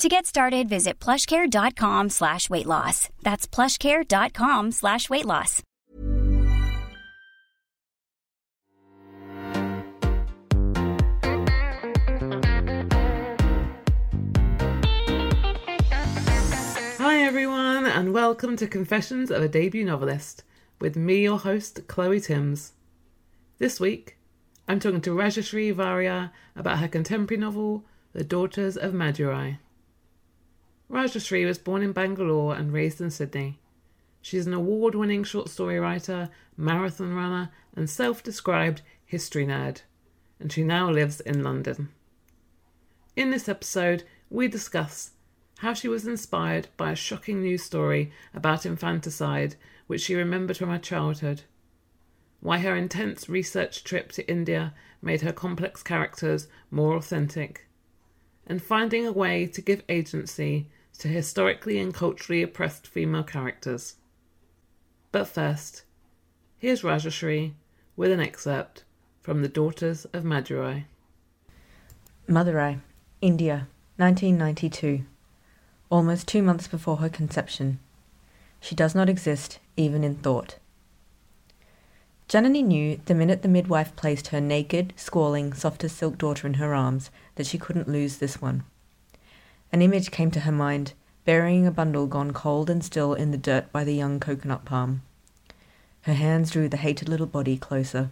To get started, visit plushcare.com slash weight loss. That's plushcare.com slash weight loss. Hi, everyone, and welcome to Confessions of a Debut Novelist with me, your host, Chloe Timms. This week, I'm talking to Rajasree Variyar about her contemporary novel, The Daughters of Madurai. Rajasree was born in Bangalore and raised in Sydney. She's an award winning short story writer, marathon runner, and self described history nerd, and she now lives in London. In this episode, we discuss how she was inspired by a shocking news story about infanticide which she remembered from her childhood, why her intense research trip to India made her complex characters more authentic, and finding a way to give agency to historically and culturally oppressed female characters. But first, here's Rajasree with an excerpt from The Daughters of Madurai. Madurai, India, 1992 almost two months before her conception. She does not exist, even in thought. Janani knew the minute the midwife placed her naked, squalling, soft as silk daughter in her arms that she couldn't lose this one. An image came to her mind, burying a bundle gone cold and still in the dirt by the young coconut palm. Her hands drew the hated little body closer.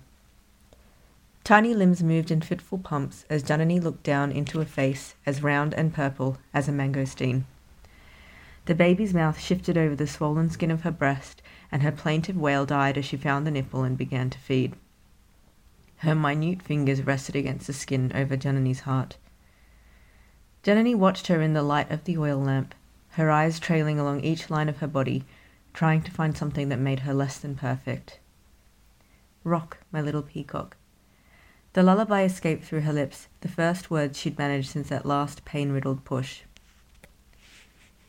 Tiny limbs moved in fitful pumps as Janani looked down into a face as round and purple as a mangosteen. The baby's mouth shifted over the swollen skin of her breast, and her plaintive wail died as she found the nipple and began to feed. Her minute fingers rested against the skin over Janani's heart. Janani watched her in the light of the oil lamp, her eyes trailing along each line of her body, trying to find something that made her less than perfect. Rock, my little peacock. The lullaby escaped through her lips, the first words she'd managed since that last pain riddled push.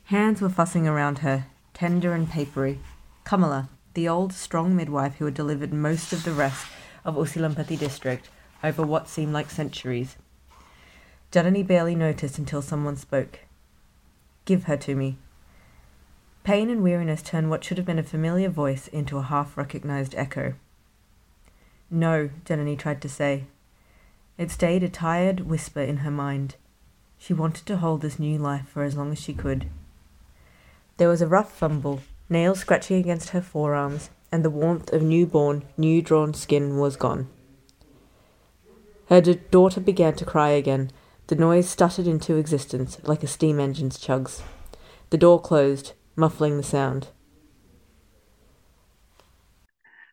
Hands were fussing around her, tender and papery. Kamala, the old, strong midwife who had delivered most of the rest of Usilampatti district over what seemed like centuries. Janani barely noticed until someone spoke. Give her to me. Pain and weariness turned what should have been a familiar voice into a half recognized echo. No, Janani tried to say. It stayed a tired whisper in her mind. She wanted to hold this new life for as long as she could. There was a rough fumble, nails scratching against her forearms, and the warmth of newborn, new drawn skin was gone. Her d- daughter began to cry again. The noise stuttered into existence like a steam engine's chugs. The door closed, muffling the sound.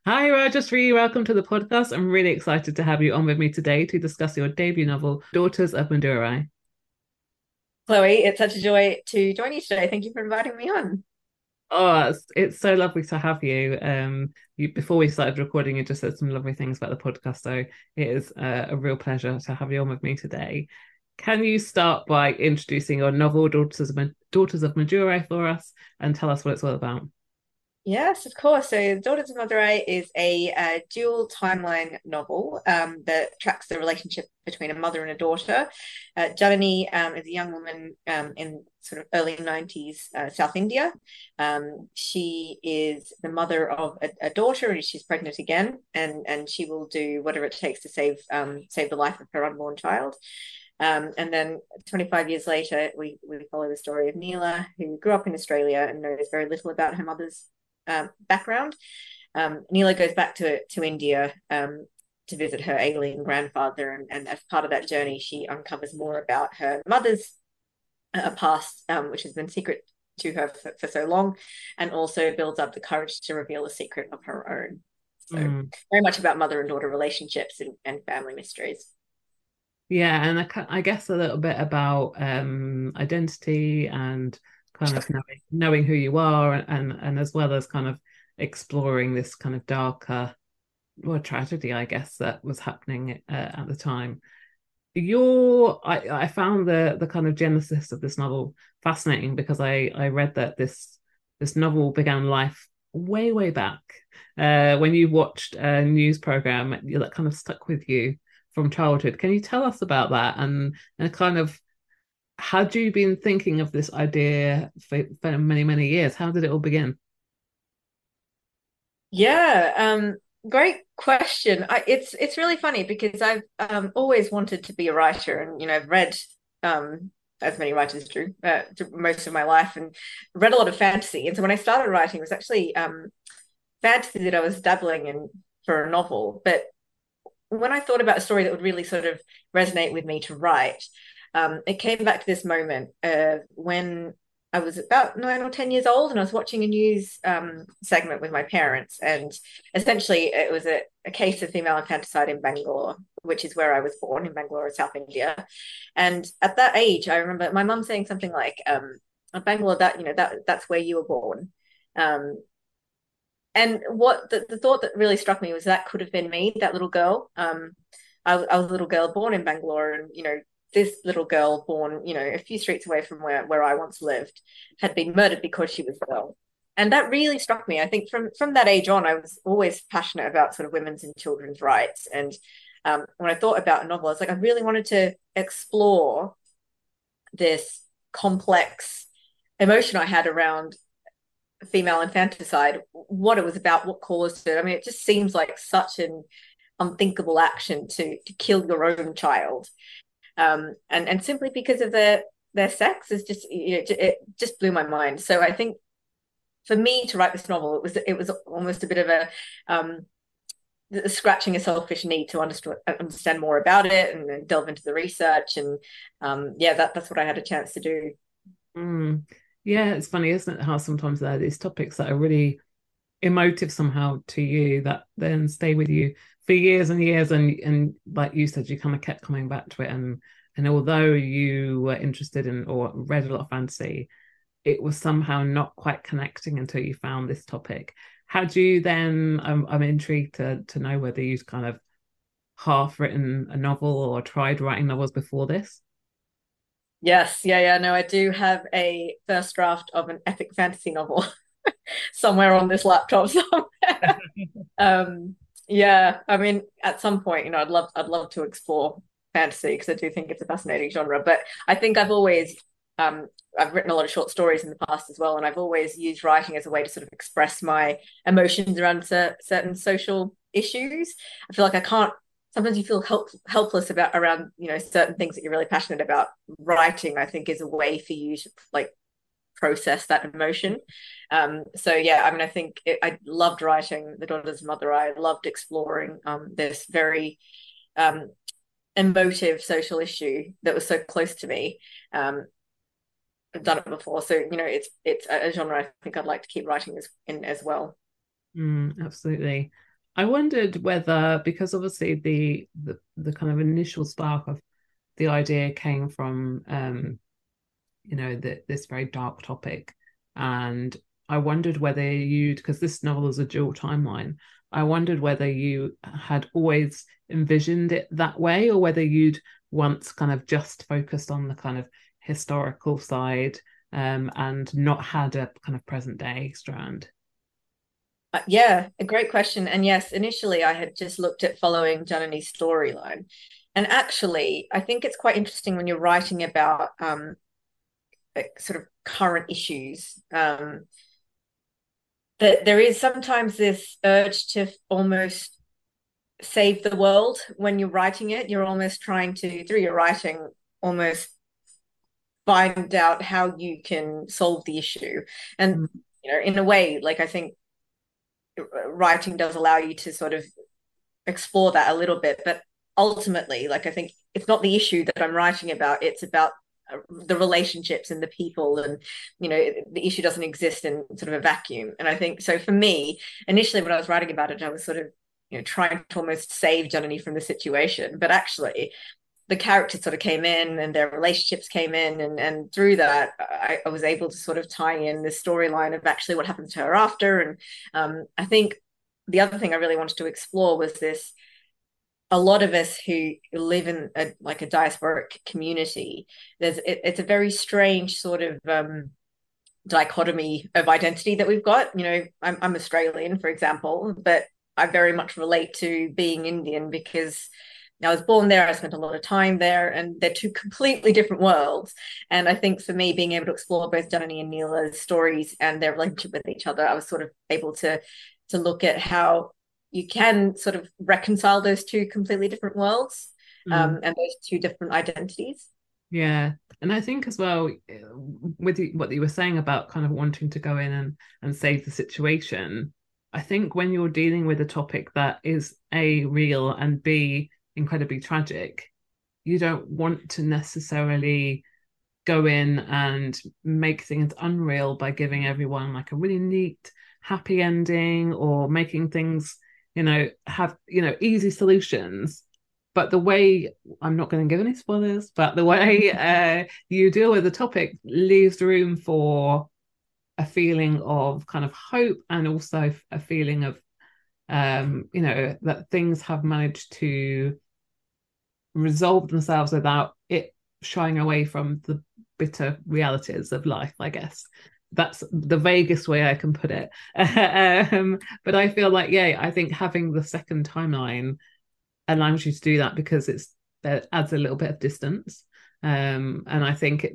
Hi, Rajasree. Welcome to the podcast. I'm really excited to have you on with me today to discuss your debut novel, Daughters of Madurai. Chloe, it's such a joy to join you today. Thank you for inviting me on. Oh, it's, it's so lovely to have you. Um, you before we started recording, you just said some lovely things about the podcast, so it is uh, a real pleasure to have you on with me today. Can you start by introducing your novel, Daughters of, Daughters of Madurai, for us, and tell us what it's all about? Yes, of course. So, Daughters of Madurai is a uh, dual timeline novel um, that tracks the relationship between a mother and a daughter. Uh, Janani um, is a young woman um, in sort of early 90s uh, South India. Um, she is the mother of a, a, daughter and she's pregnant again, and, and she will do whatever it takes to save um, save the life of her unborn child. Um, and then 25 years later, we, we follow the story of Neela, who grew up in Australia and knows very little about her mother's um, background. um, Neela goes back to to India um, to visit her alien grandfather, and, and as part of that journey, she uncovers more about her mother's uh, past, um, which has been secret to her for, for, so long, and also builds up the courage to reveal a secret of her own. So mm. very much about mother and daughter relationships and, and family mysteries. Yeah, and I, I guess a little bit about um, identity and kind of knowing, knowing who you are, and and as well as kind of exploring this kind of darker well tragedy i guess that was happening uh, at the time. Your I, I found the the kind of genesis of this novel fascinating because i i read that this this novel began life way way back. Uh, when you watched a news program that kind of stuck with you from childhood can you tell us about that and and kind of had you been thinking of this idea for, for many many years how did it all begin yeah, um, great question. I, it's it's really funny because I've um, always wanted to be a writer, and you know, I've read um, as many writers do uh, most of my life, and read a lot of fantasy. And so when I started writing, it was actually um, fantasy that I was dabbling in for a novel. But when I thought about a story that would really sort of resonate with me to write, um, it came back to this moment uh, when I was about nine or 10 years old and I was watching a news um, segment with my parents. And essentially, it was a, a, case of female infanticide in Bangalore, which is where I was born in Bangalore, South India. And at that age, I remember my mum saying something like, um, Bangalore, that, you know, that that's where you were born. Um, and what the, the thought that really struck me was that could have been me, that little girl. Um, I, I was a little girl born in Bangalore and, you know, this little girl born, you know, a few streets away from where, where I once lived, had been murdered because she was a girl. And that really struck me. I think from from that age on, I was always passionate about sort of women's and children's rights. And um, when I thought about a novel, I was like, I really wanted to explore this complex emotion I had around female infanticide, what it was about, what caused it. I mean, it just seems like such an unthinkable action to to kill your own child um, and and simply because of their their sex is just you know, it just blew my mind. So I think for me to write this novel, it was it was almost a bit of a um, scratching a selfish need to understand understand more about it and delve into the research and um, yeah, that that's what I had a chance to do. Mm. Yeah, it's funny, isn't it? How sometimes there are these topics that are really emotive somehow to you that then stay with you for years and years and and like you said you kind of kept coming back to it and and although you were interested in or read a lot of fantasy it was somehow not quite connecting until you found this topic how do you then I'm, I'm intrigued to to know whether you've kind of half written a novel or tried writing novels before this yes yeah yeah no i do have a first draft of an epic fantasy novel somewhere on this laptop somewhere. um, yeah, I mean, at some point, you know, I'd love, I'd love to explore fantasy because I do think it's a fascinating genre. But I think I've always, um, I've written a lot of short stories in the past as well, and I've always used writing as a way to sort of express my emotions around certain social issues. I feel like I can't. Sometimes you feel help, helpless about around you know certain things that you're really passionate about. Writing, I think, is a way for you to like process that emotion. Um, so yeah, I mean, I think it, I loved writing The Daughter's Mother. I loved exploring um, this very um, emotive social issue that was so close to me. Um, I've done it before, so you know, it's it's a genre I think I'd like to keep writing as, in as well. Mm, absolutely. I wondered whether, because obviously the, the the kind of initial spark of the idea came from um, you know the, this very dark topic. And i wondered whether you'd because this novel is a dual timeline i wondered whether you had always envisioned it that way or whether you'd once kind of just focused on the kind of historical side um, and not had a kind of present day strand uh, yeah, a great question. And yes, initially I had just looked at following Janani's storyline. And actually, I think it's quite interesting when you're writing about um, sort of current issues. Um, that there is sometimes this urge to almost save the world when you're writing it. You're almost trying to, through your writing, almost find out how you can solve the issue. And, mm. you know, in a way, like I think writing does allow you to sort of explore that a little bit. But ultimately, like I think it's not the issue that I'm writing about. It's about uh, the relationships and the people and you know the issue doesn't exist in sort of a vacuum and i think so for me initially when i was writing about it i was sort of you know trying to almost save Janani from the situation but actually the characters sort of came in and their relationships came in and and through that I, I was able to sort of tie in the storyline of actually what happens to her after. And um, I think the other thing I really wanted to explore was this a lot of us who live in a, like a diasporic community there's it, it's a very strange sort of um, dichotomy of identity that we've got. You know I'm, I'm australian for example but i very much relate to being indian because I was born there, I spent a lot of time there, and they're two completely different worlds. And I think for me, being able to explore both Janani and Neela's stories and their relationship with each other, I was sort of able to to look at how you can sort of reconcile those two completely different worlds mm. um, and those two different identities. Yeah, and I think as well with what you were saying about kind of wanting to go in and and save the situation. I think when you're dealing with a topic that is a real and b incredibly tragic, you don't want to necessarily go in and make things unreal by giving everyone like a really neat happy ending or making things you know have you know easy solutions. But the way i'm not going to give any spoilers but the way uh, you deal with the topic leaves room for a feeling of kind of hope and also a feeling of um you know that things have managed to resolve themselves without it shying away from the bitter realities of life i guess that's the vaguest way I can put it. um, but I feel like, yeah, I think having the second timeline allows you to do that because it's that adds a little bit of distance. Um, and I think it,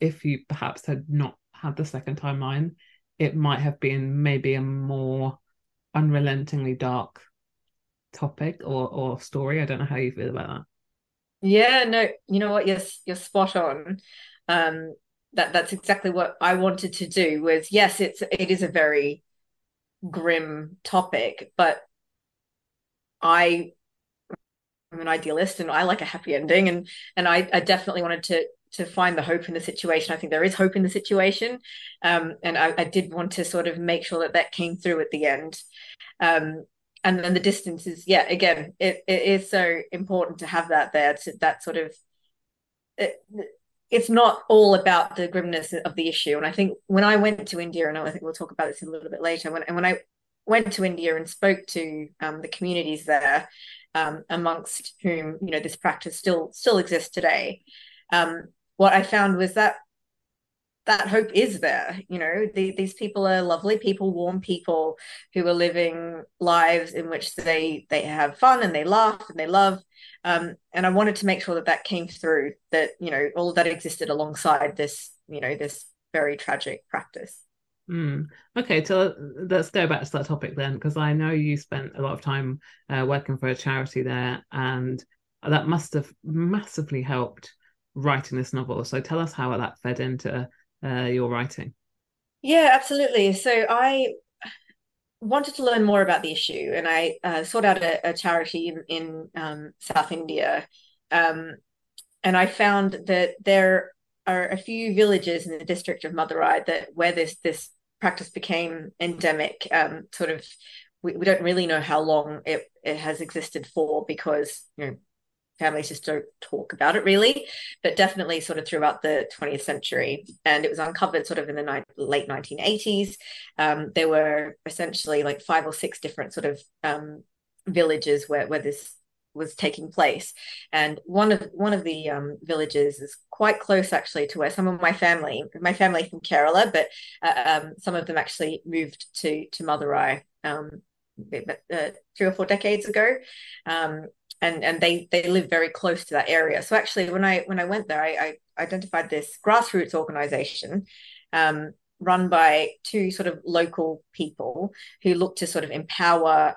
if you perhaps had not had the second timeline, it might have been maybe a more unrelentingly dark topic or or story. I don't know how you feel about that. Yeah, no, you know what? Yes, you're spot on. Um, that that's exactly what I wanted to do was yes it's it is a very grim topic but I I'm an idealist and I like a happy ending and and I, I definitely wanted to to find the hope in the situation. I think there is hope in the situation, um, and I, I, did want to sort of make sure that that came through at the end. Um, and then the distance is, yeah, again, it, it is so important to have that there. To that sort of it, it's not all about the grimness of the issue. And I think when I went to India, and I think we'll talk about this a little bit later, when, and when I went to India and spoke to um, the communities there, um, amongst whom you know this practice still still exists today, um, what I found was that that hope is there. You know, the, these people are lovely people, warm people who are living lives in which they they have fun and they laugh and they love. Um, and I wanted to make sure that that came through. That you know, all that existed alongside this, you know, this very tragic practice. Mm. Okay, so let's go back to that topic then, because I know you spent a lot of time uh, working for a charity there, and that must have massively helped writing this novel. So tell us how that fed into uh, your writing? Yeah, absolutely. So I wanted to learn more about the issue, and I uh, sought out a, a charity in, in um, South India, um, and I found that there are a few villages in the district of Madurai that where this this practice became endemic. Um, sort of, we, we don't really know how long it it has existed for because you know families just don't talk about it really, but definitely sort of throughout the 20th century. And it was uncovered sort of in the ni- late 1980s. Um, there were essentially like five or six different sort of um, villages where, where this was taking place. And one of one of the um, villages is quite close actually to where some of my family, my family from Kerala, but uh, um, some of them actually moved to to Madurai um, uh, three or four decades ago. And and they they live very close to that area. So actually, when I when I went there, I, I identified this grassroots organization um, run by two sort of local people who look to sort of empower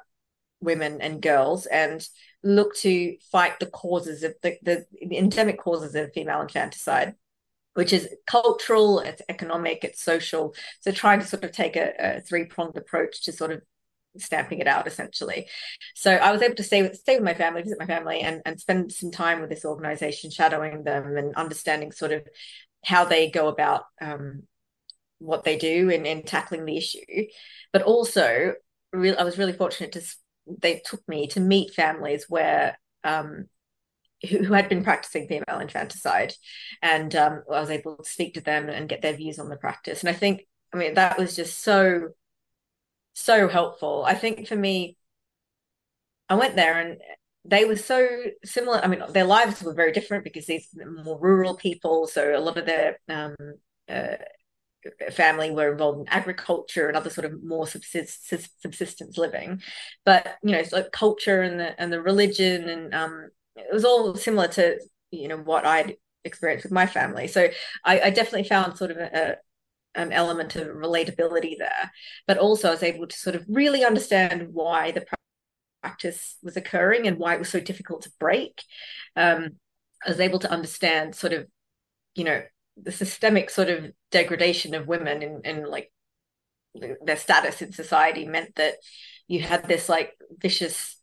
women and girls and look to fight the causes of the, the, the endemic causes of female infanticide which is cultural, it's economic, it's social. So trying to sort of take a, a three pronged approach to sort of stamping it out essentially. So I was able to stay with stay with my family, visit my family, and and spend some time with this organization, shadowing them and understanding sort of how they go about um, what they do in, in tackling the issue. But also, real I was really fortunate to they took me to meet families where um, who, who, had been practicing female infanticide, and um, I was able to speak to them and get their views on the practice. And I think, I mean, that was just so so helpful. I think for me, I went there and they were so similar. I mean, their lives were very different because these more rural people, so a lot of their um, uh, family were involved in agriculture and other sort of more subsist- subsistence living. But you know, it's like culture and the and the religion and um, it was all similar to you know what I'd experienced with my family. So I, I definitely found sort of a, an element of relatability there, but also I was able to sort of really understand why the practice was occurring and why it was so difficult to break. Um, I was able to understand sort of, you know, the systemic sort of degradation of women and, and like their status in society meant that you had this like vicious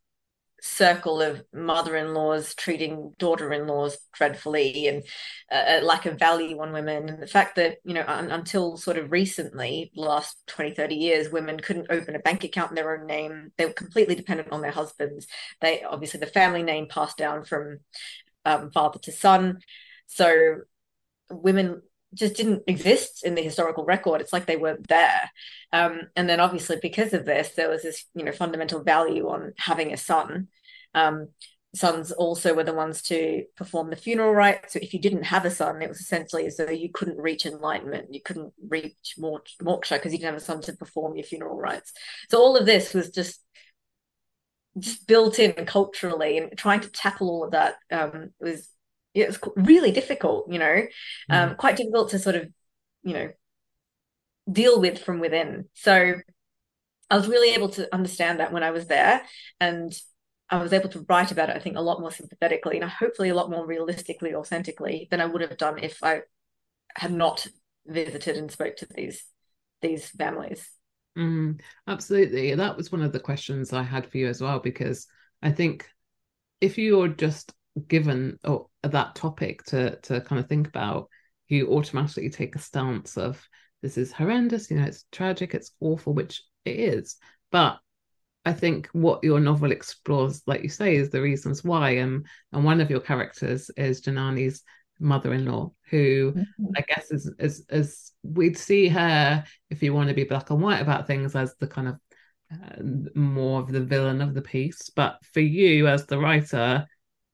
circle of mother-in-laws treating daughter-in-laws dreadfully and a lack of value on women. And the fact that you know un- until sort of recently the last 20 30 years women couldn't open a bank account in their own name. They were completely dependent on their husbands. They obviously the family name passed down from um, father to son. So women just didn't exist in the historical record. It's like they weren't there. Um, and then obviously because of this, there was this, you know, fundamental value on having a son. Um, sons also were the ones to perform the funeral rites. So if you didn't have a son, it was essentially as though you couldn't reach enlightenment. You couldn't reach moksha because you didn't have a son to perform your funeral rites. So all of this was just just built in culturally and trying to tackle all of that um, was it was really difficult, you know, um, mm. quite difficult to sort of, you know, deal with from within. So I was really able to understand that when I was there, and I was able to write about it. I think a lot more sympathetically, and hopefully a lot more realistically, authentically than I would have done if I had not visited and spoke to these these families. Mm, absolutely, that was one of the questions I had for you as well, because I think if you're just given or that topic to to kind of think about, you automatically take a stance of this is horrendous, you know, it's tragic, it's awful, which it is. But I think what your novel explores, like you say, is the reasons why. And and one of your characters is Janani's mother-in-law, who mm-hmm. I guess is is is we'd see her if you want to be black and white about things as the kind of uh, more of the villain of the piece. But for you as the writer,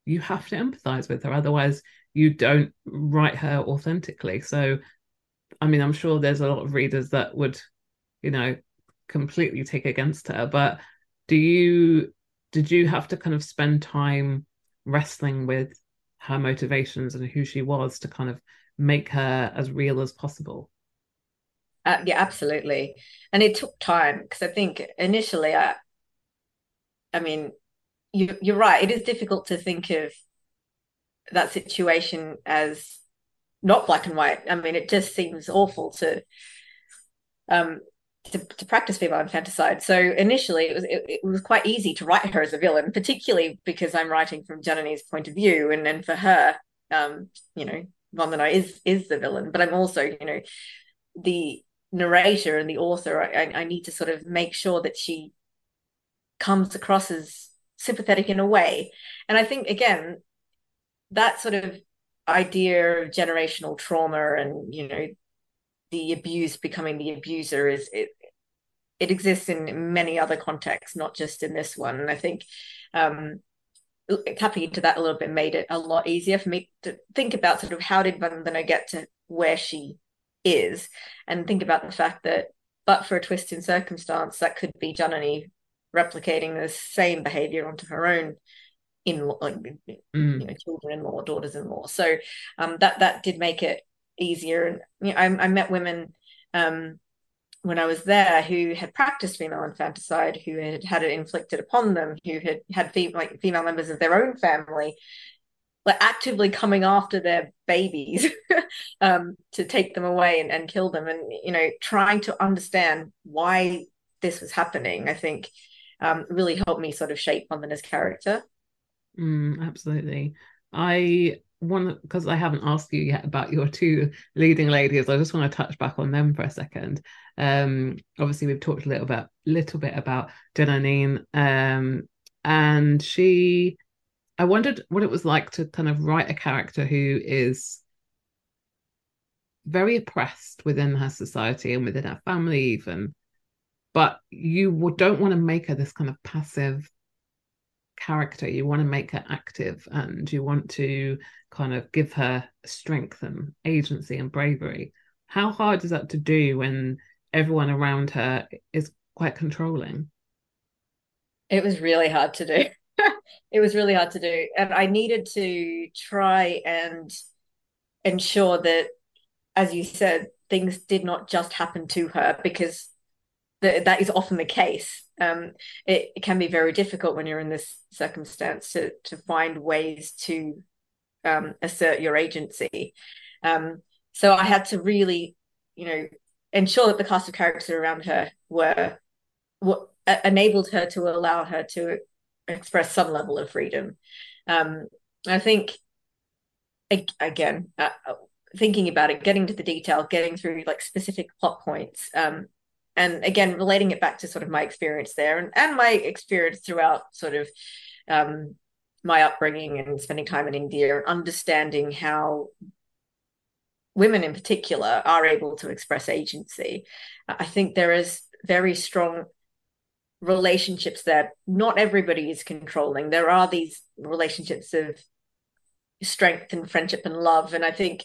you have to empathize with her otherwise you don't write her authentically. So i mean i'm sure there's a lot of readers that would you know completely take against her but do you did you have to kind of spend time wrestling with her motivations and who she was to kind of make her as real as possible? Uh, yeah absolutely. And it took time because i think initially i i mean you, you're right. It is difficult to think of that situation as not black and white. I mean, it just seems awful to um to, to practice female infanticide. So initially, it was it, it, was quite easy to write her as a villain, particularly because I'm writing from Janani's point of view, and then for her, um, you know, Vandana is is the villain, but I'm also, you know, the narrator and the author. I, I need to sort of make sure that she comes across as sympathetic in a way. And I think again, that sort of idea of generational trauma and you know the abused becoming the abuser is it it exists in many other contexts, not just in this one. And I think um, tapping into that a little bit made it a lot easier for me to think about sort of how did Vandana get to where she is, and think about the fact that, but for a twist in circumstance, that could be Janani replicating the same behavior onto her own in like mm. you know children-in-law daughters-in-law. So um that that did make it easier. And you know, I, I met women um when I was there who had practiced female infanticide, who had had it inflicted upon them, who had had fem- like female members of their own family, like actively coming after their babies um, to take them away and, and kill them, and you know trying to understand why this was happening, I think um, really helped me sort of shape Vandana's character. Mm, absolutely. I want because I haven't asked you yet about your two leading ladies. I just want to touch back on them for a second. Um, obviously, we've talked a little bit, little bit about Janani, um, and she. I wondered what it was like to kind of write a character who is very oppressed within her society and within her family, even. But you don't want to make her this kind of passive character. You want to make her active and you want to kind of give her strength and agency and bravery. How hard is that to do when everyone around her is quite controlling? It was really hard to do. it was really hard to do. And I needed to try and ensure that, as you said, things did not just happen to her because th- that is often the case. Um, it, it, can be very difficult when you're in this circumstance to, to find ways to um, assert your agency. Um, so I had to really, you know, ensure that the cast of characters around her were what enabled her to allow her to express some level of freedom. Um, I think, again, uh, thinking about it, getting to the detail, getting through like specific plot points, um, and again, relating it back to sort of my experience there and, and my experience throughout sort of um, my upbringing and spending time in India, and understanding how women in particular are able to express agency. I think there is very strong relationships that Not everybody is controlling. There are these relationships of strength and friendship and love. And I think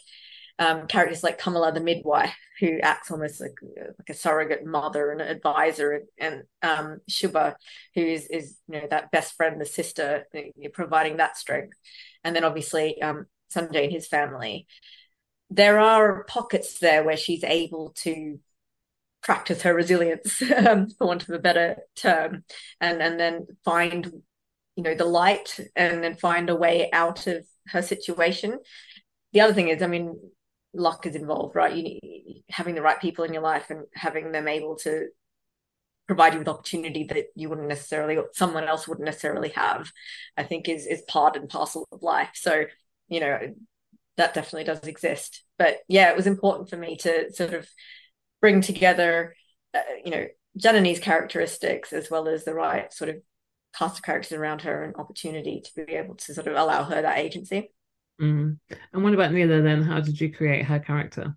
um, characters like Kamala the midwife, who acts almost like, like a surrogate mother and advisor, and, um, Shubha, who is is you know that best friend, the sister, providing that strength, and then obviously um, Sanjay and his family. There are pockets there where she's able to practice her resilience, um, for want of a better term, and and then find you know the light and then find a way out of her situation the other thing is, I mean, luck is involved, right? You need, having the right people in your life and having them able to provide you with opportunity that you wouldn't necessarily or someone else wouldn't necessarily have i think is is part and parcel of life. So you know that definitely does exist. But yeah it was important for me to sort of bring together uh, you know Janani's characteristics as well as the right sort of cast of characters around her and opportunity to be able to sort of allow her that agency Mm. And what about Neela then? How did you create her character?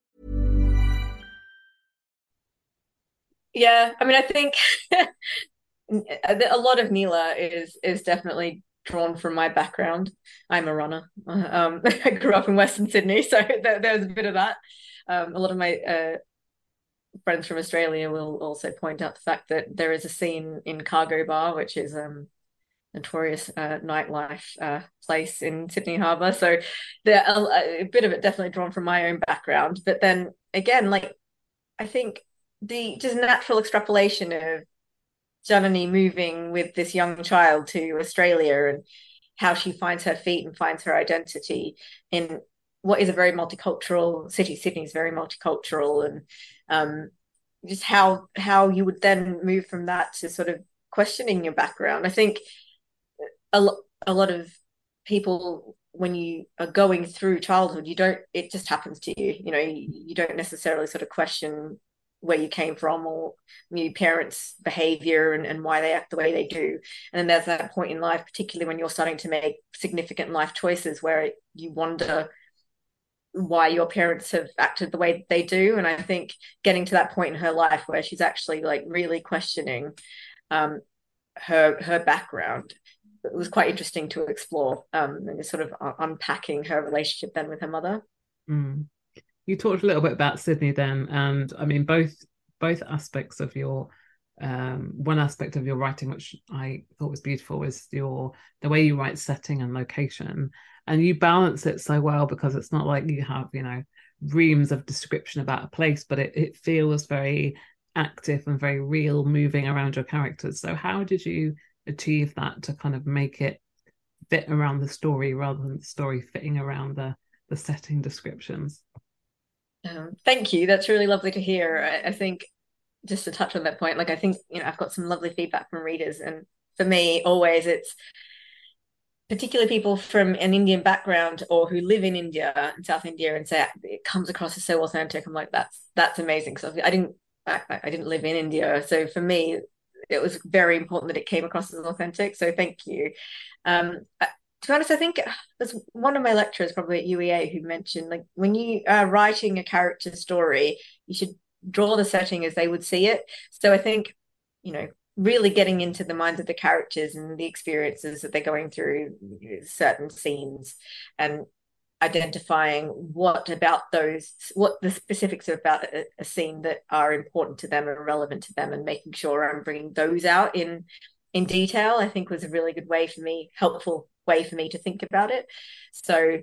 Yeah, I mean, I think a lot of Neela is is definitely drawn from my background. I'm a runner. Um, I grew up in Western Sydney, so there, there's a bit of that. Um, a lot of my uh, friends from Australia will also point out the fact that there is a scene in Cargo Bar, which is um notorious uh, nightlife uh, place in Sydney Harbour. So there a, a bit of it definitely drawn from my own background. But then again, like I think the just natural extrapolation of Janani moving with this young child to Australia and how she finds her feet and finds her identity in what is a very multicultural city. Sydney is very multicultural, and um, just how how you would then move from that to sort of questioning your background. I think a, lo- a lot of people when you are going through childhood you don't it just happens to you you know you, you don't necessarily sort of question where you came from or your parents behavior and, and why they act the way they do and then there's that point in life particularly when you're starting to make significant life choices where you wonder why your parents have acted the way they do and i think getting to that point in her life where she's actually like really questioning um, her her background it was quite interesting to explore um, and sort of unpacking her relationship then with her mother. Mm. You talked a little bit about Sydney then, and I mean both both aspects of your um, one aspect of your writing, which I thought was beautiful, was your the way you write setting and location, and you balance it so well because it's not like you have you know reams of description about a place, but it, it feels very active and very real, moving around your characters. So how did you achieve that to kind of make it fit around the story rather than the story fitting around the the setting descriptions. Um, thank you. That's really lovely to hear. I, I, think just to touch on that point, like I think you know I've got some lovely feedback from readers, and for me, always it's particularly people from an Indian background or who live in India in South India and say it comes across as so authentic. I'm like that's that's amazing because I didn't I, I didn't live in India, so for me it was very important that it came across as authentic. So thank you. Um, uh, to be honest, I think there's one of my lecturers probably at UEA who mentioned like when you are writing a character story, you should draw the setting as they would see it. So I think, you know, really getting into the minds of the characters and the experiences that they're going through certain scenes and identifying what about those what the specifics about a, scene that are important to them and relevant to them and making sure i'm bringing those out in in detail i think was a really good way for me helpful way for me to think about it so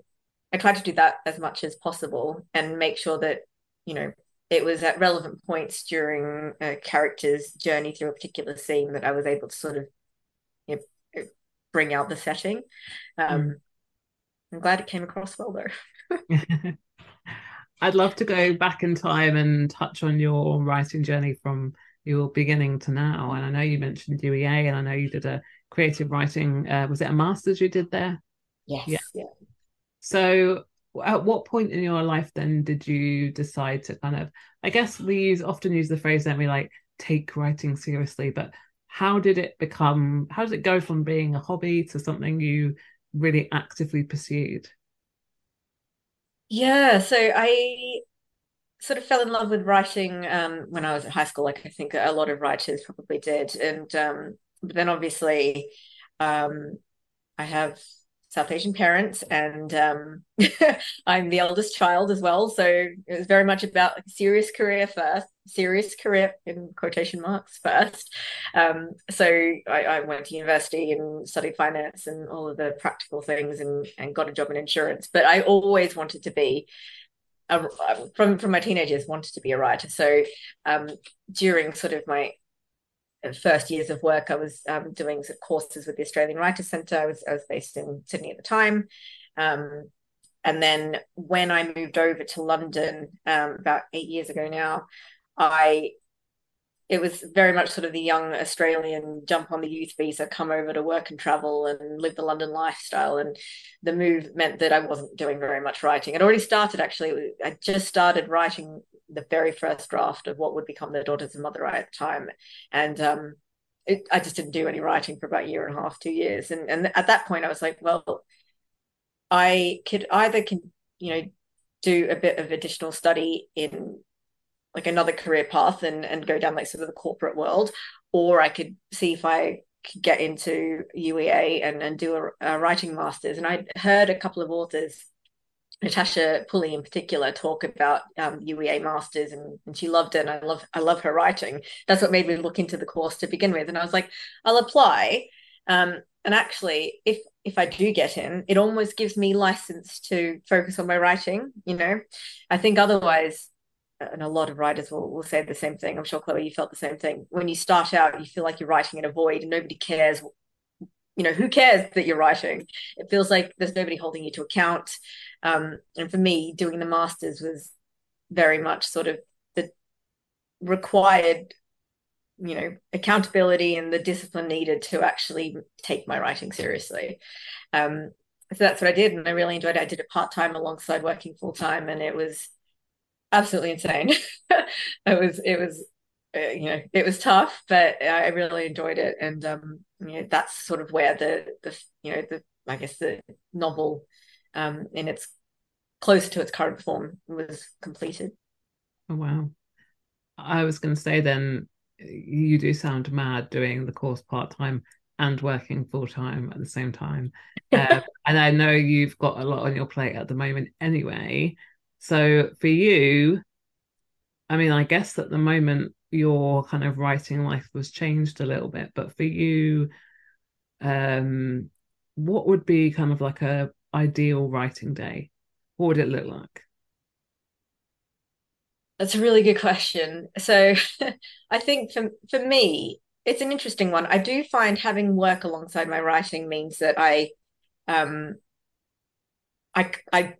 i tried to do that as much as possible and make sure that you know it was at relevant points during a character's journey through a particular scene that i was able to sort of you know, bring out the setting um, mm I'm glad it came across well though. I'd love to go back in time and touch on your writing journey from your beginning to now. And I know you mentioned UEA, and I know you did a creative writing. Uh, was it a master's you did there? Yes. Yeah. yeah. So, at what point in your life then did you decide to kind of? I guess we use often use the phrase, don't we, like take writing seriously? But how did it become? How did it go from being a hobby to something you really actively pursued? Yeah, so I sort of fell in love with writing um, when I was at high school, like I think a lot of writers probably did. And um, but then obviously um, I have South Asian parents, and um, I'm the eldest child as well. So it was very much about serious career first, serious career in quotation marks first. Um, so I, I, went to university and studied finance and all of the practical things, and and got a job in insurance. But I always wanted to be. A, from from my teenagers wanted to be a writer so um, during sort of my first years of work, I was um, doing courses with the Australian Writers Centre. I was, I was based in Sydney at the time. Um, and then when I moved over to London um, about eight years ago now, I it was very much sort of the young Australian jump on the youth visa, come over to work and travel and live the London lifestyle. And the move meant that I wasn't doing very much writing. I'd already started actually. I just started writing the very first draft of what would become the Daughters of Madurai at the time, and um, it, I just didn't do any writing for about a year and a half, two years, and and at that point I was like, well, I could either can you know do a bit of additional study in like another career path and and go down like sort of the corporate world, or I could see if I could get into UEA and and do a, a writing masters. And I heard a couple of authors Natasha Pulley in particular talk about um, UEA masters and, and she loved it and I love I love her writing. That's what made me look into the course to begin with. And I was like, I'll apply. Um, and actually, if if I do get in, it almost gives me license to focus on my writing. You know, I think otherwise, and a lot of writers will, will say the same thing. I'm sure Chloe, you felt the same thing. When you start out, you feel like you're writing in a void and nobody cares you know who cares that you're writing it feels like there's nobody holding you to account um, and for me doing the masters was very much sort of the required you know accountability and the discipline needed to actually take my writing seriously um, so that's what i did and i really enjoyed it i did it part-time alongside working full-time and it was absolutely insane. It was it was uh, you know it was tough but i really enjoyed it. And um you know that's sort of where the the you know the i guess the novel um in its close to its current form was completed. Oh wow. I was going to say then you do sound mad doing the course part-time and working full-time at the same time. Uh, and i know you've got a lot on your plate at the moment anyway so for you i mean i guess at the moment your kind of writing life was changed a little bit but for you um what would be kind of like a ideal writing day? What would it look like? That's a really good question. So i think for for me it's an interesting one. I do find having work alongside my writing means that i um i i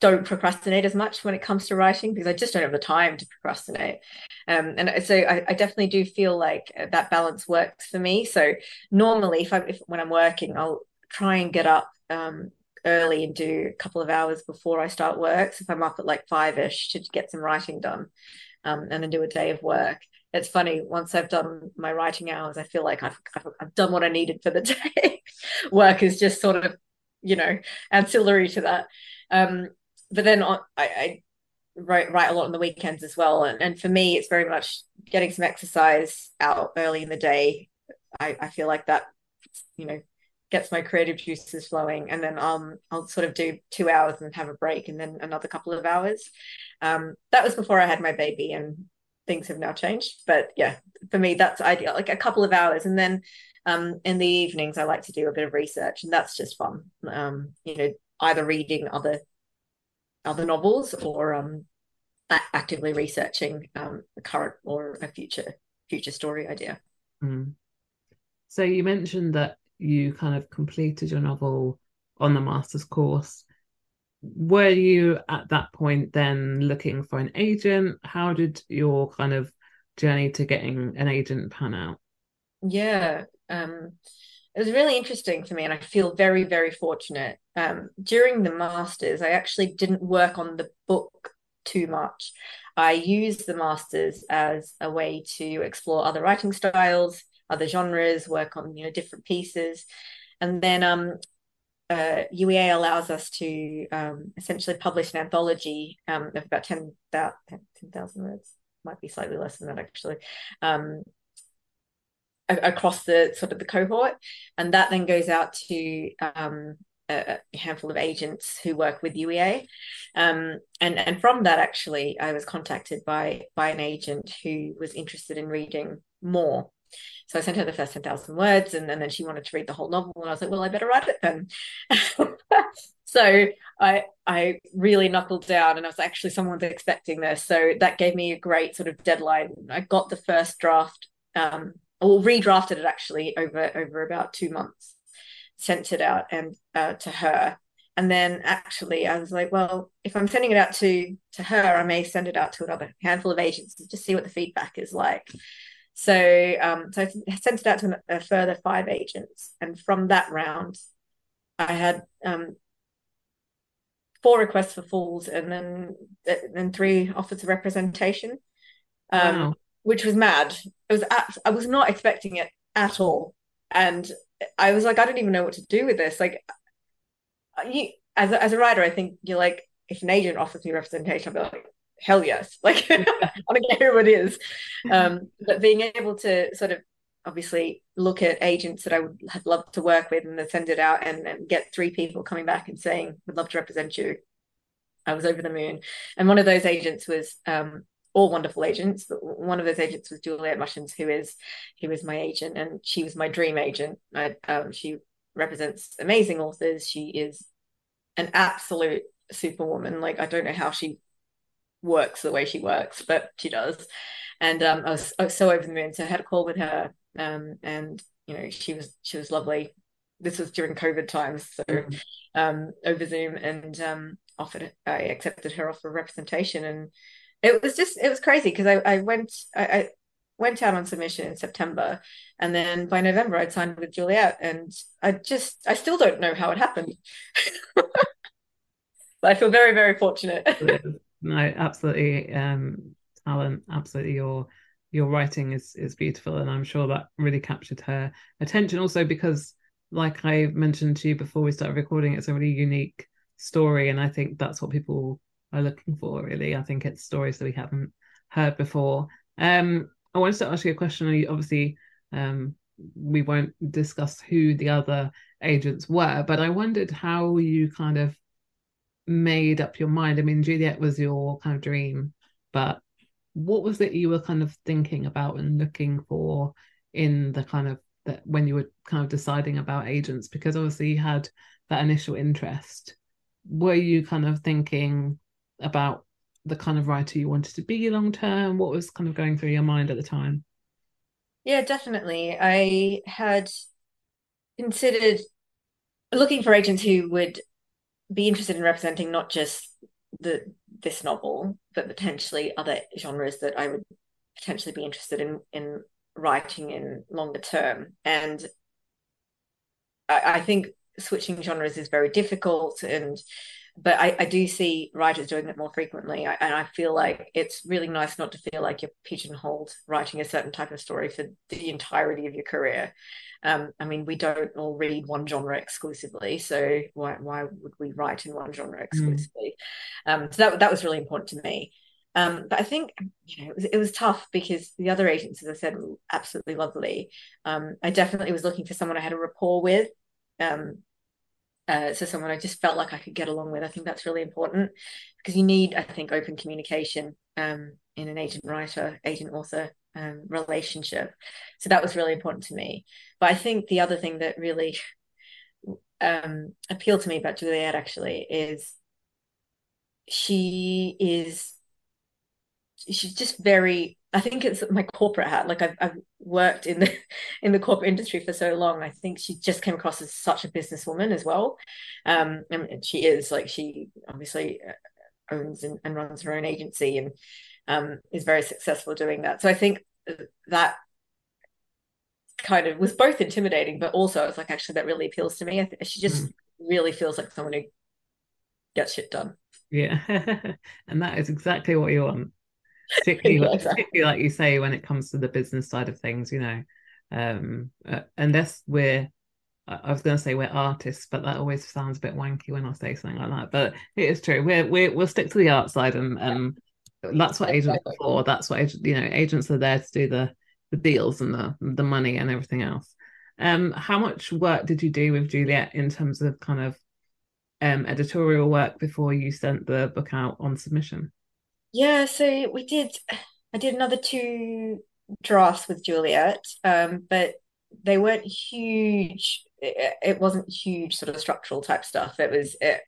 don't procrastinate as much when it comes to writing because I just don't have the time to procrastinate. Um, and so I, I, definitely do feel like that balance works for me. So normally, if I if when I'm working, I'll try and get up um, early and do a couple of hours before I start work. So if I'm up at like five ish to get some writing done, um, and then do a day of work. It's funny once I've done my writing hours, I feel like I've I've, I've done what I needed for the day. work is just sort of you know ancillary to that. Um, but then I, I write write a lot on the weekends as well. And, and for me, it's very much getting some exercise out early in the day. I, I feel like that, you know, gets my creative juices flowing. And then um, I'll sort of do two hours and have a break and then another couple of hours. Um, that was before I had my baby and things have now changed. But yeah, for me, that's ideal, like a couple of hours. And then um, in the evenings, I like to do a bit of research and that's just fun. Um, you know, either reading other other novels or um, actively researching um, a current or a future future story idea. Mm. So you mentioned that you kind of completed your novel on the master's course. Were you at that point then looking for an agent? How did your kind of journey to getting an agent pan out? Yeah, um, it was really interesting for me and i feel very very fortunate. Um, during the masters i actually didn't work on the book too much. I used the masters as a way to explore other writing styles other genres work on you know different pieces. And then um, uh, UEA allows us to um, essentially publish an anthology um, of about 10,000 10, words, might be slightly less than that actually, um, across the sort of the cohort. And that then goes out to um, a, handful of agents who work with UEA um, and and from that actually I was contacted by by an agent who was interested in reading more. So I sent her the first 10,000 words and, and then she wanted to read the whole novel and I was like well I better write it then. So I I really knuckled down and I was actually someone's expecting this. So that gave me a great sort of deadline. I got the first draft um, or redrafted it actually over over about two months, sent it out and uh, to her, and then actually I was like, well, if I'm sending it out to to her, I may send it out to another handful of agents to just see what the feedback is like. So um, so I sent it out to a further five agents, and from that round, I had um, four requests for fulls and then then three offers of representation. Um, wow which was mad. It was at, I was not expecting it at all, and I was like, I don't even know what to do with this. Like, you as a, as a writer, I think you're like, if an agent offers me representation, I'll be like, hell yes, like I don't care who it is. Um, but being able to sort of obviously look at agents that I would have loved to work with and then send it out and, and get three people coming back and saying, would love to represent you. I was over the moon. And one of those agents was um, all wonderful agents, but one of those agents was Juliet Mushens, who is who is my agent, and she was my dream agent. I, um, she represents amazing authors. She is an absolute superwoman. Like I don't know how she works the way she works, but she does. And um, I was, I was so over the moon. So I had a call with her, um, and you know she was she was lovely. This was during COVID times, so mm-hmm. um, over Zoom, and um, offered I accepted her offer of representation, and it was just it was crazy because I I went I, I went out on submission in September, and then by November I'd signed with Juliet, and I just I still don't know how it happened. but I feel very very fortunate. no, absolutely, um, talent, absolutely. Your your writing is is beautiful, and I'm sure that really captured her attention. Also, because like I mentioned to you before we started recording, it's a really unique story, and I think that's what people are looking for. Really, I think it's stories that we haven't heard before. Um, I wanted to ask you a question. Obviously, um, we won't discuss who the other agents were, but I wondered how you kind of made up your mind. I mean, Juliet was your kind of dream, but what was it you were kind of thinking about and looking for in the kind of that when you were kind of deciding about agents? Because obviously you had that initial interest. Were you kind of thinking about the kind of writer you wanted to be long term? What was kind of going through your mind at the time? Yeah, definitely. I had considered looking for agents who would be interested in representing not just the this novel, but potentially other genres that I would potentially be interested in in writing in longer term. And I, I think switching genres is very difficult and but I, I do see writers doing it more frequently. I, and I feel like it's really nice not to feel like you're pigeonholed writing a certain type of story for the entirety of your career. Um, I mean, we don't all read one genre exclusively, so why why would we write in one genre hmm. exclusively? Mm. Um, so that that was really important to me. Um, but I think you know it was, it was tough because the other agents, as I said, were absolutely lovely. Um, I definitely was looking for someone I had a rapport with. Um, uh, so someone I just felt like I could get along with. I think that's really important because you need, I think, open communication um, in an agent writer, agent author um, relationship. So that was really important to me. But I think the other thing that really um, appealed to me about Juliet actually is she is she's just very I think it's my corporate hat. Like I've, I've worked in the in the corporate industry for so long. I think she just came across as such a businesswoman as well. Um, and she is like she obviously uh, owns and, and runs her own agency and um, is very successful doing that. So I think that kind of was both intimidating, but also it's like actually that really appeals to me. she just mm. really feels like someone who gets shit done. Yeah, and that is exactly what you want particularly, yeah, exactly. particularly like you say when it comes to the business side of things you know um uh, unless we're I was going to say we're artists, but that always sounds a bit wanky when I say something like that. But it is true. We're we we'll stick to the art side, and and that's what agents are for. That's what you know. Agents are there to do the the deals and the the money and everything else. Um, how much work did you do with Juliet in terms of kind of um editorial work before you sent the book out on submission? Yeah, so we did. I did another two drafts with Juliet, um, but they weren't huge. It, it, wasn't huge sort of structural type stuff. It was. It,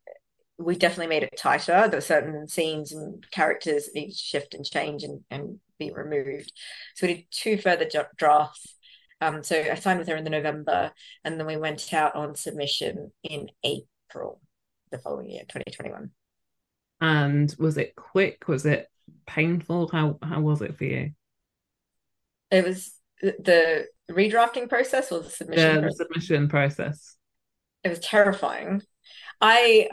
we definitely made it tighter. There were certain scenes and characters that needed to shift and change and, and be removed. So we did two further drafts. Um, so I signed with her in the November, and then we went out on submission in April the following year, 2021. And was it quick? Was it painful? How how was it for you? It was the redrafting process or the submission. Yeah, the submission process. It was terrifying. I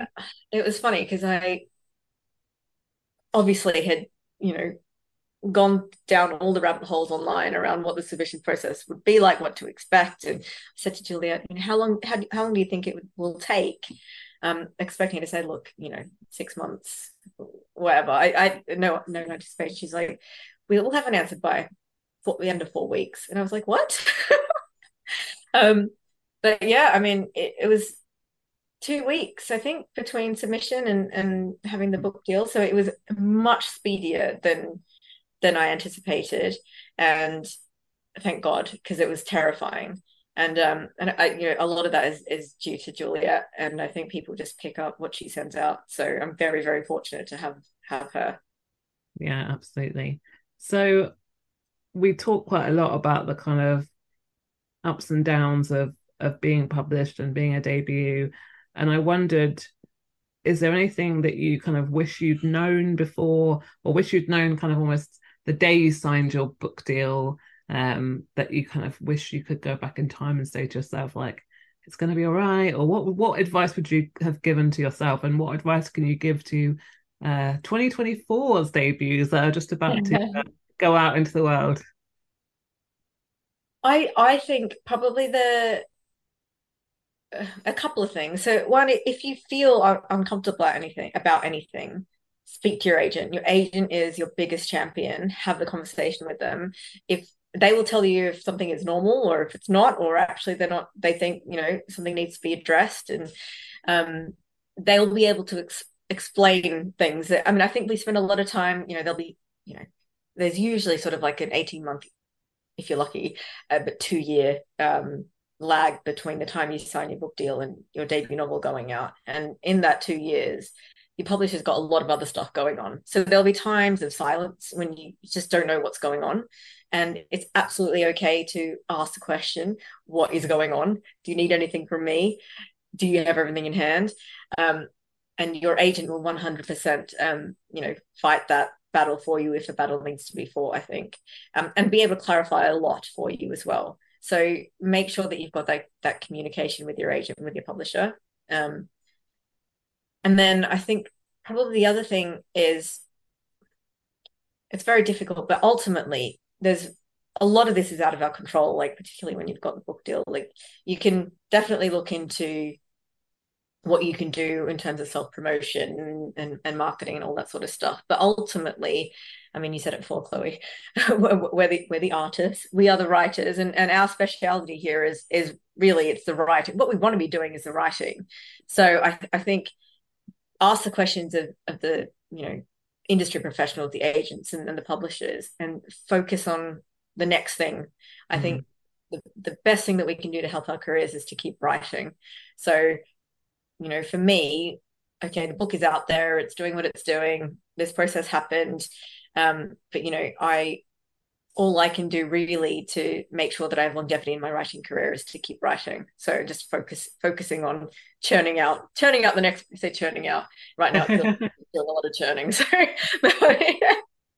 it was funny because I obviously had you know gone down all the rabbit holes online around what the submission process would be like, what to expect, and I said to Juliet, you know, how long how, how long do you think it would, will take? um, expecting to say, look, you know, six months, whatever. I, I no no anticipation. She's like, we will have an answer by four, the end of four weeks, and I was like, what? um, but yeah, I mean, it, it was two weeks, I think, between submission and and having the book deal. So it was much speedier than than I anticipated, and thank God because it was terrifying. And um and I you know a lot of that is is due to Juliet, and I think people just pick up what she sends out. So I'm very very fortunate to have have her. Yeah, absolutely. So we talk quite a lot about the kind of ups and downs of of being published and being a debut and I wondered, is there anything that you kind of wish you'd known before, or wish you'd known kind of almost the day you signed your book deal, um, that you kind of wish you could go back in time and say to yourself, like, it's going to be all right? Or what what advice would you have given to yourself, and what advice can you give to uh 2024's debuts that are just about to uh, go out into the world? I I think probably the a couple of things. So one, if you feel uncomfortable about anything about anything, speak to your agent. Your agent is your biggest champion. Have the conversation with them. If they will tell you if something is normal or if it's not, or actually they're not. They think you know something needs to be addressed, and um, they'll be able to ex- explain things. I mean, I think we spend a lot of time. You know, there'll be you know, there's usually sort of like an eighteen month, if you're lucky, uh, but two year um, lag between the time you sign your book deal and your debut novel going out. And in that two years, your publisher's got a lot of other stuff going on. So there'll be times of silence when you just don't know what's going on. And it's absolutely okay to ask the question, what is going on? Do you need anything from me? Do you have everything in hand? Um, and your agent will 100% um, you know, fight that battle for you if a battle needs to be fought, I think. Um, and be able to clarify a lot for you as well. So make sure that you've got that that communication with your agent, with your publisher. Um, and then I think probably the other thing is it's very difficult, but ultimately there's a lot of this is out of our control, like particularly when you've got the book deal. Like you can definitely look into what you can do in terms of self promotion and, and, marketing and all that sort of stuff. But ultimately, I mean, you said it before, Chloe. we're the we're the artists, we are the writers, and and our speciality here is is really it's the writing. What we want to be doing is the writing. So I I think ask the questions of of the you know industry professionals, the agents, and, and the publishers, and focus on the next thing. I mm-hmm. think the, the best thing that we can do to help our careers is to keep writing. So, you know, for me, okay, the book is out there, it's doing what it's doing. This process happened. Um, but you know, I all I can do really to make sure that I have longevity in my writing career is to keep writing. So just focus focusing on churning out, churning out the next I say churning out. Right now doing a lot of churning.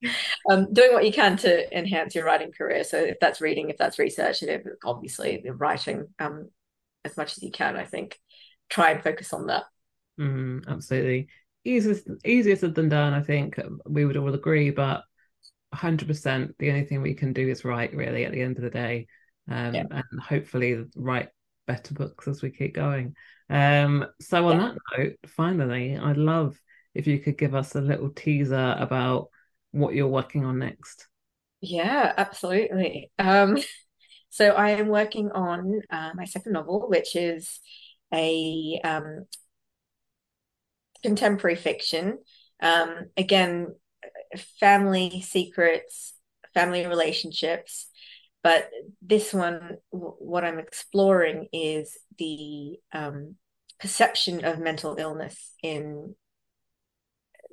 So um, doing what you can to enhance your writing career. So if that's reading, if that's research, and if obviously the writing um, as much as you can, I think try and focus on that. Mm, absolutely easiest easier said than done. I think we would all agree, but 100% the only thing we can do is write really at the end of the day um, yeah. and hopefully write better books as we keep going um, so on yeah. that note finally i'd love if you could give us a little teaser about what you're working on next yeah absolutely um, so i am working on uh, my second novel which is a um, contemporary fiction. Um, again, family secrets, family relationships. But this one, w- what I'm exploring is the um, perception of mental illness in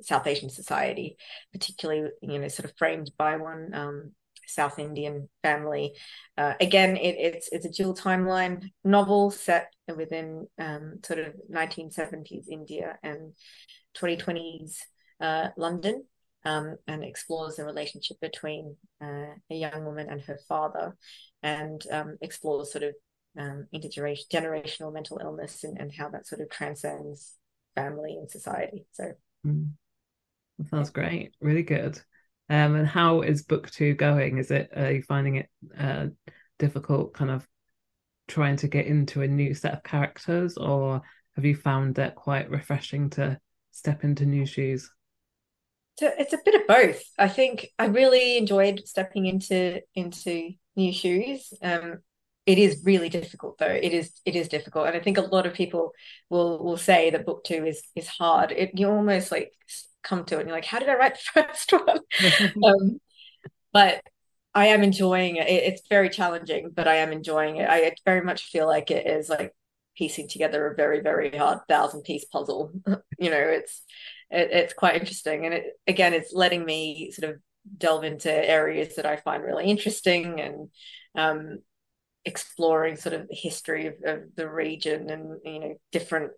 South Asian society, particularly, you know, sort of framed by one um, South Indian family. Uh, again, it, it's it's a dual timeline novel set within um, sort of 1970s India and 2020s uh, London, um, and explores the relationship between uh, a young woman and her father, and um, explores sort of um, intergenerational mental illness and, and how that sort of transcends family and society. So. Mm. That sounds great. Really good. Um, and how is book two going? Is it are you finding it uh, difficult, kind of trying to get into a new set of characters, or have you found it quite refreshing to step into new shoes? So it's a bit of both. I think I really enjoyed stepping into into new shoes. Um, it is really difficult though. It is it is difficult, and I think a lot of people will will say that book two is is hard. It you almost like come to it and you're like, how did I write the first one? um, but I am enjoying it. it. It's very challenging, but I am enjoying it. I very much feel like it is like piecing together a very very hard thousand piece puzzle. you know, it's it, it's quite interesting, and it again, it's letting me sort of delve into areas that I find really interesting and um, exploring sort of the history of, of the region and you know different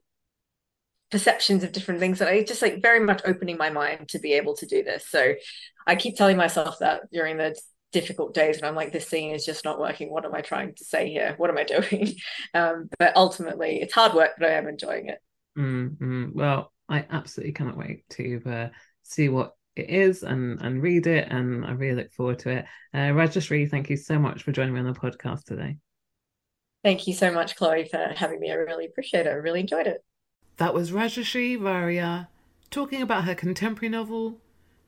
perceptions of different things that I just like very much opening my mind to be able to do this. So I keep telling myself that during the difficult days and I'm like, this scene is just not working. What am I trying to say here? What am I doing? Um, but ultimately, it's hard work, but I am enjoying it. Mm-hmm. Well, I absolutely cannot wait to uh, see what it is and and read it, and I really look forward to it. Uh, Rajasree, thank you so much for joining me on the podcast today. Thank you so much, Chloe, for having me. I really appreciate it. I really enjoyed it. That was Rajasree Variyar talking about her contemporary novel,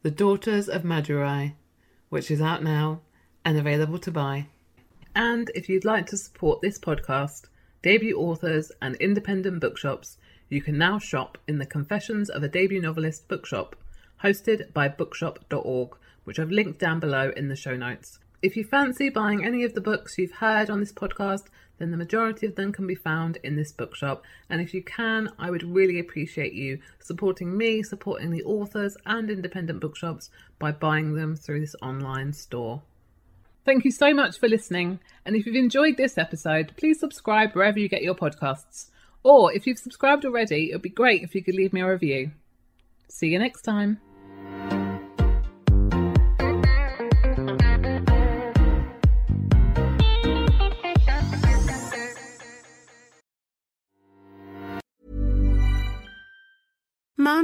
The Daughters of Madurai, which is out now and available to buy. And if you'd like to support this podcast, debut authors, and independent bookshops, you can now shop in the Confessions of a Debut Novelist bookshop, hosted by bookshop.org, which I've linked down below in the show notes. If you fancy buying any of the books you've heard on this podcast, then the majority of them can be found in this bookshop. And if you can, I would really appreciate you supporting me, supporting the authors and independent bookshops by buying them through this online store. Thank you so much for listening. And if you've enjoyed this episode, please subscribe wherever you get your podcasts. Or if you've subscribed already, it would be great if you could leave me a review. See you next time.